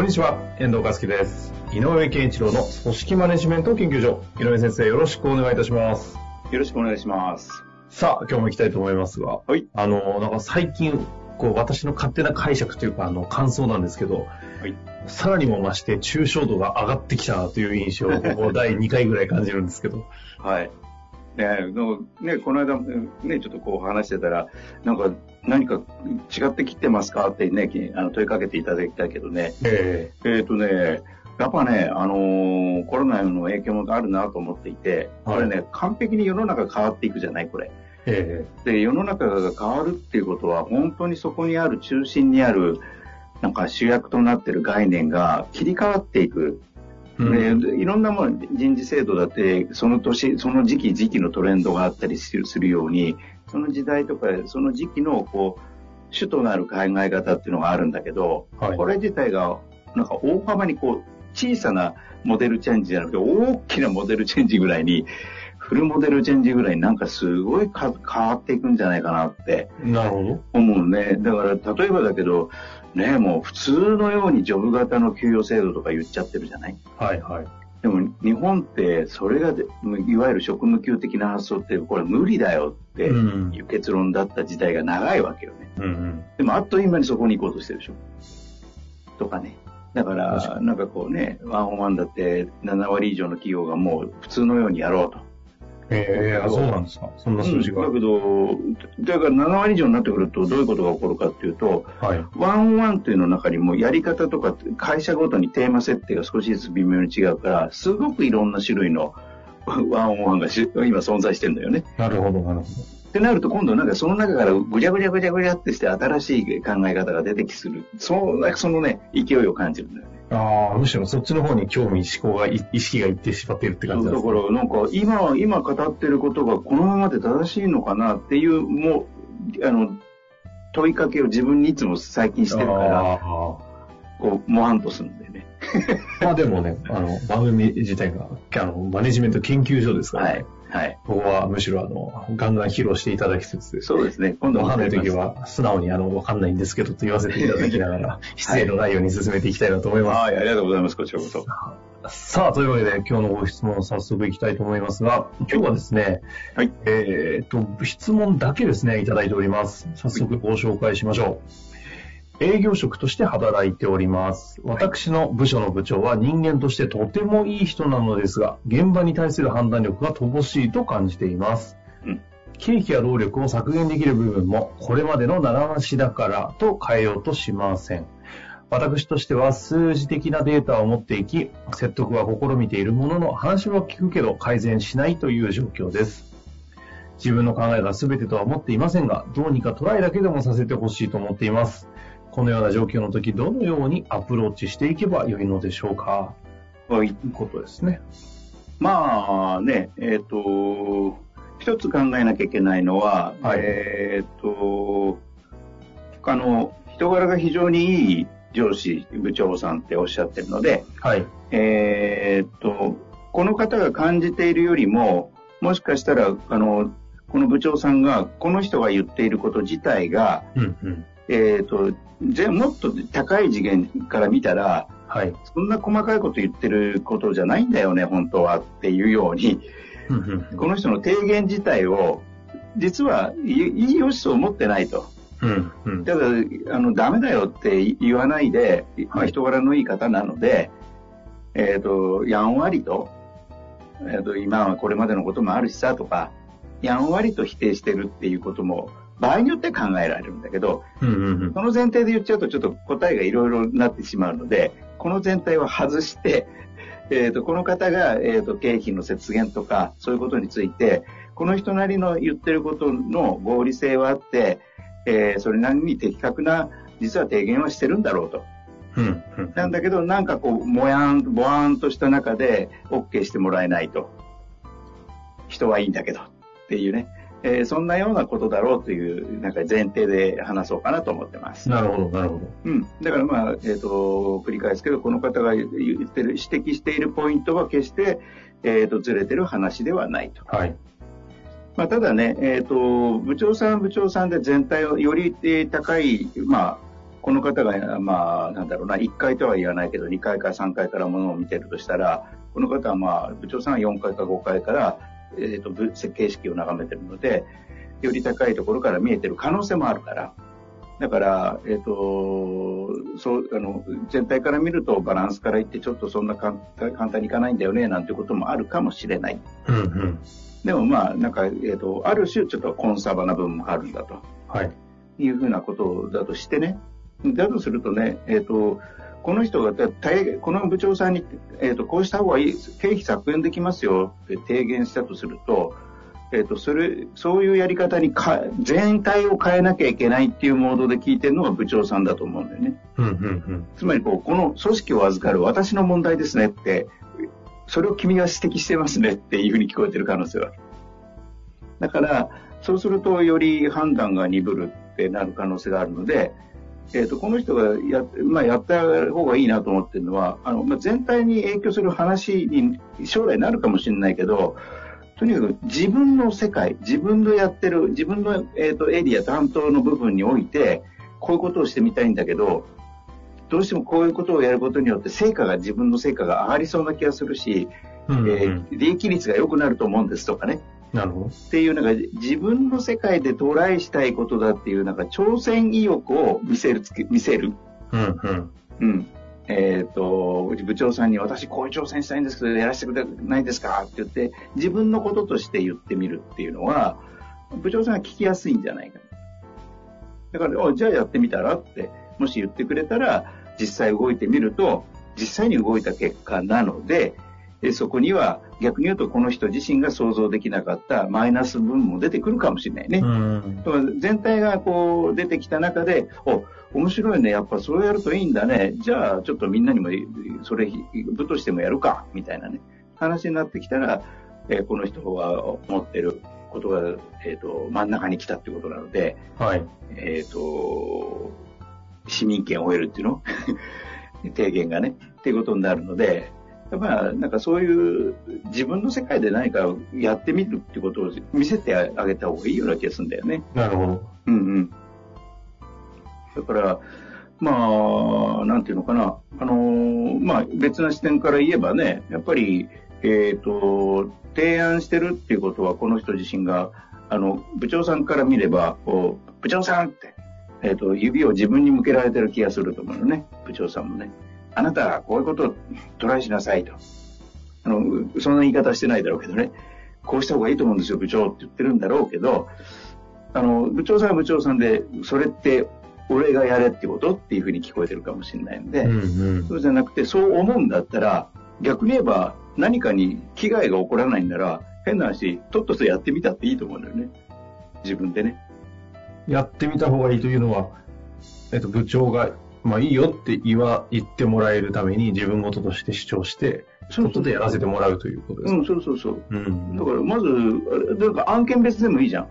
こんにちは、遠藤和樹です。井上健一郎の組織マネジメント研究所。井上先生、よろしくお願いいたします。よろしくお願いします。さあ、今日も行きたいと思いますが、はい。あの、なんか最近、こう、私の勝手な解釈というか、あの、感想なんですけど、はい。さらにも増して抽象度が上がってきたなという印象を、第2回ぐらい感じるんですけど。はい。ねのね、この間、ね、ちょっとこう話してたら、なんか、何か違ってきてますかってね、きあの問いかけていただきたいけどね。ええっ、とね、やっぱね、あのーコロナの影響もあるなと思っていて、はいこれね、完璧に世の中変わっていくじゃない、これ。ええで、世の中が変わるっていうことは、本当にそこにある中心にある、なんか主役となってる概念が切り替わっていく。えうんでいろんなもの、人事制度だって、その年、その時期、時期のトレンドがあったりするように、その時代とか、その時期の、こう、主となる考え方っていうのがあるんだけど、はいこれ自体が、なんか大幅にこう、小さなモデルチェンジじゃなくて、大きなモデルチェンジぐらいに、フルモデルチェンジぐらいになんかすごいか変わっていくんじゃないかなってなるほど。思うね。だから、例えばだけど、ね、もう普通のようにジョブ型の給与制度とか言っちゃってるじゃない？はいはい。でも日本ってそれがでいわゆる職務給的な発想ってこれ無理だよってうんいう結論だった時代が長いわけよね。うんうん。でもあっという間にそこに行こうとしてるでしょ？とかね。だからなんかこうね、ワンオンワンだって7割以上の企業がもう普通のようにやろうと。ええあ、そうなんですか。そんな数字が。うんだけど、だから7割以上になってくるとどういうことが起こるかっていうと、はい。ワンオンワンというの中にもやり方とか会社ごとにテーマ設定が少しずつ微妙に違うから、すごくいろんな種類のワンオンワンがし今存在してるんだよね。なるほど、なるほってなると今度なんかその中からぐちゃぐちゃぐちゃぐちゃってして新しい考え方が出てきする。そう、なんかそのね、勢いを感じるんだよね。ど。ああ、むしろそっちの方に興味、思考がい、意識がいってしまっているって感じですね。らなんか今、今語ってることがこのままで正しいのかなっていう、もう、あの、問いかけを自分にいつも最近してるから、あこう、もわんとするんだよね。ー まあでもね、あの、番組自体が、あの、マネジメント研究所ですからね。はい。はい。ここはむしろ、あの、ガンガン披露していただきつつ、そうですね。今度わかんないやります時は、素直に、あの、わかんないんですけどと言わせていただきながら、失礼のないように進めていきたいなと思います。はい、ありがとうございます。こちらこそ。さあ、というわけで、今日のご質問早速いきたいと思いますが、今日はですね、はい。えーっと、質問だけですね、いただいております。早速ご紹介しましょう。営業職として働いております。私の部署の部長は人間としてとてもいい人なのですが、現場に対する判断力が乏しいと感じています。うん経費や労力を削減できる部分も、これまでの習わしだからと変えようとしません。私としては数字的なデータを持っていき、説得は試みているものの話は聞くけど改善しないという状況です。自分の考えが全てとは思っていませんが、どうにかトライだけでもさせてほしいと思っています。このような状況の時、どのようにアプローチしていけばよいのでしょうか？はい。ということですね。まあね、えっ、と、一つ考えなきゃいけないのは、はいえっ、と、あの、人柄が非常にいい上司、部長さんっておっしゃってるので、はい。えっ、と、この方が感じているよりも、もしかしたら、あの、この部長さんが、この人が言っていること自体が、うんうん。えっ、と、ぜもっと高い次元から見たら、はい。そんな細かいこと言ってることじゃないんだよね、本当はっていうように、この人の提言自体を、実はいいい良しと思ってないと。うんうんただ、あの、ダメだよって言わないで、まあ、人柄のいい方なので、えっ、と、やんわりと、えっ、と、今はこれまでのこともあるしさとか、やんわりと否定してるっていうことも、場合によっては考えられるんだけど、うんうんうんその前提で言っちゃうとちょっと答えがいろいろなってしまうので、この全体を外して、えっ、と、この方が、えっ、と、経費の節減とか、そういうことについて、この人なりの言ってることの合理性はあって、えーそれなりに的確な実は提言はしてるんだろうと。うん。うん。なんだけど、なんかこう、もやん、ぼわんとした中で、OK してもらえないと。人はいいんだけど、っていうね。えーそんなようなことだろうという、なんか前提で話そうかなと思ってます。なるほど、なるほど。うん。だからまあ、えっ、と、繰り返すけど、この方が言ってる、指摘しているポイントは決して、えっ、と、ずれてる話ではないと。はい。まあ、ただね、えっ、と、部長さんは部長さんで全体をよりえー高い、まあ、この方が、まあ、なんだろうな、1回とは言わないけど、2回から3回からものを見てるとしたら、この方はまあ、部長さんは4回か5回から、えっ、と、ぶ設計式を眺めてるので、より高いところから見えてる可能性もあるから、だから、えっ、と、そう、あの、全体から見るとバランスからいってちょっとそんな簡単簡単にいかないんだよね、なんてこともあるかもしれない。うん、うん。でもまあ、なんか、えっ、と、ある種ちょっとコンサバな部分もあるんだとはい。いうふうなことだとしてね。だとするとね、えっ、と、この人が、大この部長さんに、えっ、と、こうした方がいい、経費削減できますよって提言したとすると、えっ、と、それ、そういうやり方にか、全体を変えなきゃいけないっていうモードで聞いてるのが部長さんだと思うんだよね。うん、うん、つまりこう、この組織を預かる私の問題ですねって、それを君は指摘してますねっていうふうに聞こえてる可能性はある。だから、そうするとより判断が鈍るってなる可能性があるので、えっ、と、この人がや,、まあ、やった方がいいなと思ってるのは、あの、まあ、全体に影響する話に将来なるかもしれないけど、とにかく自分の世界、自分のやってる、自分の、えー、とエリア担当の部分において、こういうことをしてみたいんだけど、どうしてもこういうことをやることによって成果が自分の成果が上がりそうな気がするし、うん。うん、えうん。ー利益率が良くなると思うんですとかね。なるほど。っていうなんか自分の世界でトライしたいことだっていうなんか挑戦意欲を見せる見せる。うん、うん。うん。えっ、と、部長さんに私こういう挑戦したいんですけどやらせてくれないですか？って言って自分のこととして言ってみるっていうのは部長さんが聞きやすいんじゃないかな。だから、おじゃあやってみたら？って、もし言ってくれたら実際動いてみると実際に動いた結果なので、えそこには逆に言うとこの人自身が想像できなかったマイナス分も出てくるかもしれないね。うん。全体がこう出てきた中で、お、面白いね、やっぱそうやるといいんだね、じゃあちょっとみんなにもそれ部としてもやるか、みたいなね、話になってきたら、えーこの人が思ってることが、えっ、と、真ん中に来たってことなので、はい。えっ、と、市民権を得るっていうの？提言がね、っていうことになるので、やっぱなんかそういう自分の世界で何かやってみるってことを見せてあげた方がいいような気がするんだよね。なるほど。うんうん。だから、まあ、なんていうのかな、あのーまあ別な視点から言えばね、やっぱり、えっ、と、提案してるっていうことはこの人自身が、あの、部長さんから見れば、こう、部長さんって、えっ、と、指を自分に向けられてる気がすると思うのね、部長さんもね。あなたはこういうことをトライしなさいと。あの、そんな言い方してないだろうけどね、こうした方がいいと思うんですよ、部長って言ってるんだろうけど、あの、部長さんは部長さんで、それって俺がやれってことっていうふうに聞こえてるかもしれないので、うん、うん。そうじゃなくて、そう思うんだったら、逆に言えば何かに危害が起こらないんなら、変な話、とっととやってみたっていいと思うんだよね。自分でね。やってみた方がいいというのは、えっと、部長が、まあいいよって言わ、言ってもらえるために自分事として主張して、そうことでやらせてもらうということですか？うん、そうそうそう。うん。だからまず、なんか案件別でもいいじゃん。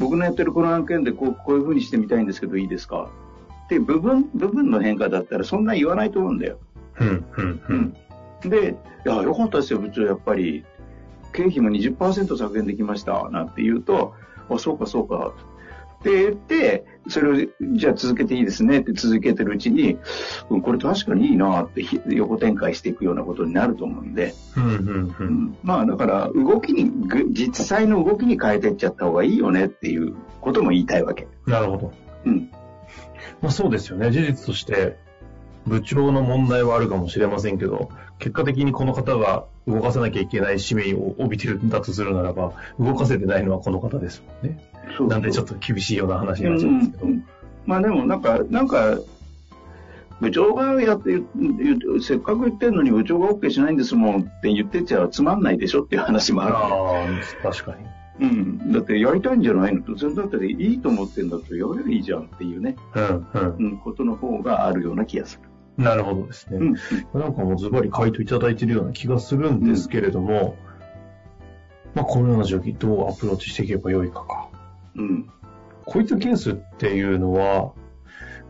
僕のやってるこの案件でこうこういうふうにしてみたいんですけどいいですか？って部分、部分の変化だったらそんな言わないと思うんだよ。うん、うん、うん。で、いや、よかったですよ、部長、やっぱり。経費も20%削減できました、なんて言うと、あ、そうか、そうか。って言って、それを、じゃあ続けていいですねって続けてるうちに、うん、これ確かにいいなってひ横展開していくようなことになると思うんで、うん、うん、う。うんんまあだから動きに、ぐ実際の動きに変えていっちゃった方がいいよねっていうことも言いたいわけ。なるほど。うん。まあそうですよね。事実として、部長の問題はあるかもしれませんけど、結果的にこの方が動かさなきゃいけない使命を帯びてるんだとするならば、動かせてないのはこの方ですもんね。そうなんでちょっと厳しいような話になっちゃうんですけど。うんうんまあでもなんか、なんか、部長がやって、せっかく言ってるのに部長が OK しないんですもんって言ってちゃつまんないでしょっていう話もある。ああ、確かに。うん。だってやりたいんじゃないの？と、それだっていいと思ってんだったらやればいいじゃんっていうね、うん、うん。うん、ことの方があるような気がする。なるほどですね。うん。なんかもうズバリ回答いただいているような気がするんですけれども、まあこのような状況どうアプローチしていけばよいかか。うん。こういったケースっていうのは、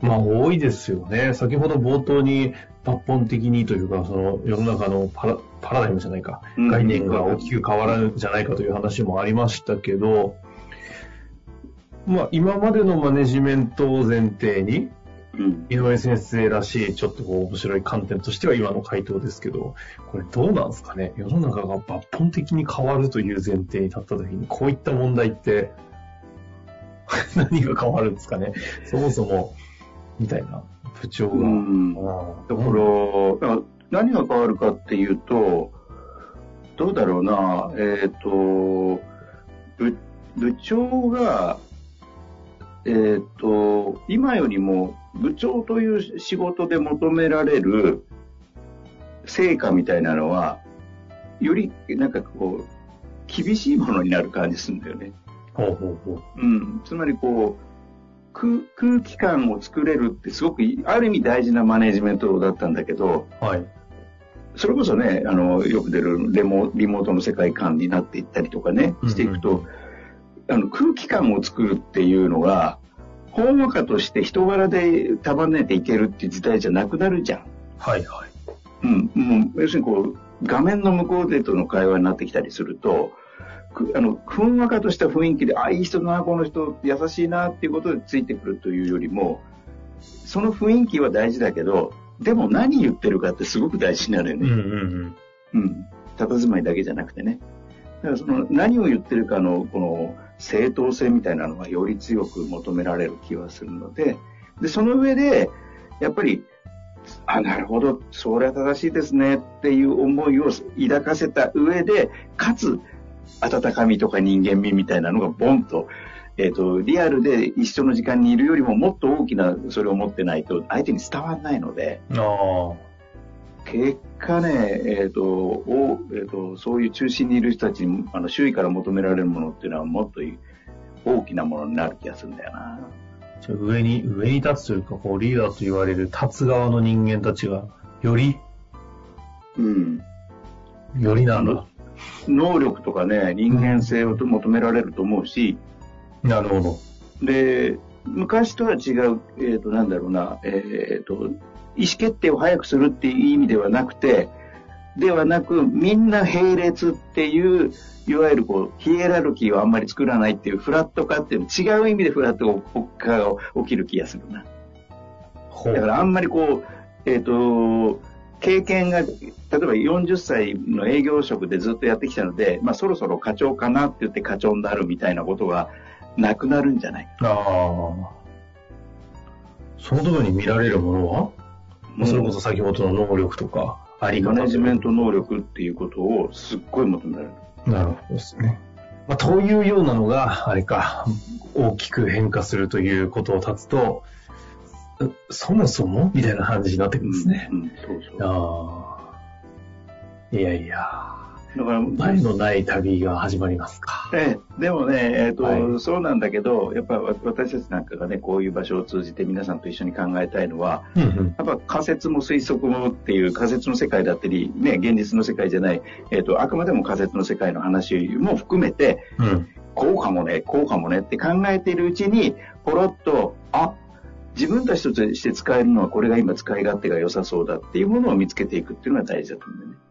まあ多いですよね。先ほど冒頭に抜本的にというか、その世の中のパラパラダイムじゃないか、うん概念が大きく変わらんじゃないかという話もありましたけど、まあ今までのマネジメントを前提に、うん。井上先生らしい、ちょっとこう面白い観点としては今の回答ですけど、これどうなん。ですかね世の中が抜本的に変わるという前提に立った時に、こういった問題って、何が変わるん。ですかねそもそも、みたいな部長が。うん。だから、何が変わるかっていうと、どうだろうな、えっ、と、部部長が、えっ、と、今よりも部長という仕事で求められる成果みたいなのは、よりなんかこう、厳しいものになる感じするんだよね。ほうほうほう。うん。つまりこう、空空気感を作れるってすごくいある意味大事なマネジメントだったんだけど、はい。それこそね、あの、よく出るレモリモートの世界観になっていったりとかね、していくと、あの、空気感を作るっていうのが、ほんわかとして人柄で束ねていけるっていう時代じゃなくなるじゃん。はいはい。うん。もう、要するにこう、画面の向こうでとの会話になってきたりすると、くあの、ふんわかとした雰囲気で、あ、いい人だな、この人、優しいなっていうことでついてくるというよりも、その雰囲気は大事だけど、でも何言ってるかってすごく大事になるよね。うんうんうん。うん。佇まいだけじゃなくてね。だからその何を言ってるかのこの正当性みたいなのがより強く求められる気はするので、で、その上で、やっぱり、あ、なるほど、それは正しいですねっていう思いを抱かせた上で、かつ、温かみとか人間味みたいなのがボンと、えっ、と、リアルで一緒の時間にいるよりももっと大きなそれを持ってないと相手に伝わらないので、ああ。結果ね、えっ、と、おえーと、そういう中心にいる人たちに、あの、周囲から求められるものっていうのはもっと大きなものになる気がするんだよな。上に、上に立つというか、こう、リーダーと言われる立つ側の人間たちが、より、うん。よりなんだ？能力とかね、人間性を求められると思うし、なるほど。で、昔とは違う、えっ、と、なんだろうな、えっ、と、意思決定を早くするっていう意味ではなくて、ではなく、みんな並列っていう、いわゆるこう、ヒエラルキーをあんまり作らないっていうフラット化っていう、違う意味でフラット化が起きる気がするな。だからあんまりこう、えっ、と、経験が、例えば40歳の営業職でずっとやってきたので、まあそろそろ課長かなって言って課長になるみたいなことがなくなるんじゃない？ああ。その時に見られるものは、まあそれこそ先ほどの能力とか、あり方マネジメント能力っていうことをすっごい求められる。なるほどですね。まあ、というようなのが、あれか、大きく変化するということを立つと、うそもそもみたいな感じになってくるんですね。うん、うんそうそう。ああ。いやいや。だから、前のない旅が始まりますか。ええ、でもね、えっ、と、はいそうなんだけど、やっぱわ私たちなんかがね、こういう場所を通じて皆さんと一緒に考えたいのは、うんうん。やっぱ仮説も推測もっていう仮説の世界だったり、ね、現実の世界じゃない、えっ、と、あくまでも仮説の世界の話も含めて、うん。こうかもね、こうかもねって考えているうちに、ポロッと、あ、自分たちとして使えるのはこれが今使い勝手が良さそうだっていうものを見つけていくっていうのが大事だと思うんだよね。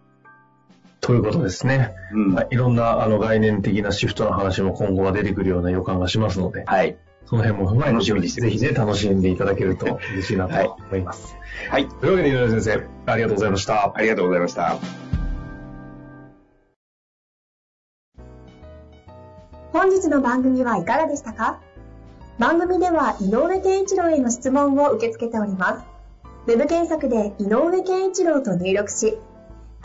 ということですね。うん。まあいろんなあの概念的なシフトの話も今後は出てくるような予感がしますので、はい。その辺も踏まえて、楽しみにしてぜひね、楽しんでいただけると嬉しいなと思います。はい。というわけで、井上先生、ありがとうございました。ありがとうございました。本日の番組はいかがでしたか？番組では井上健一郎への質問を受け付けております。ウェブ検索で井上健一郎と入力し、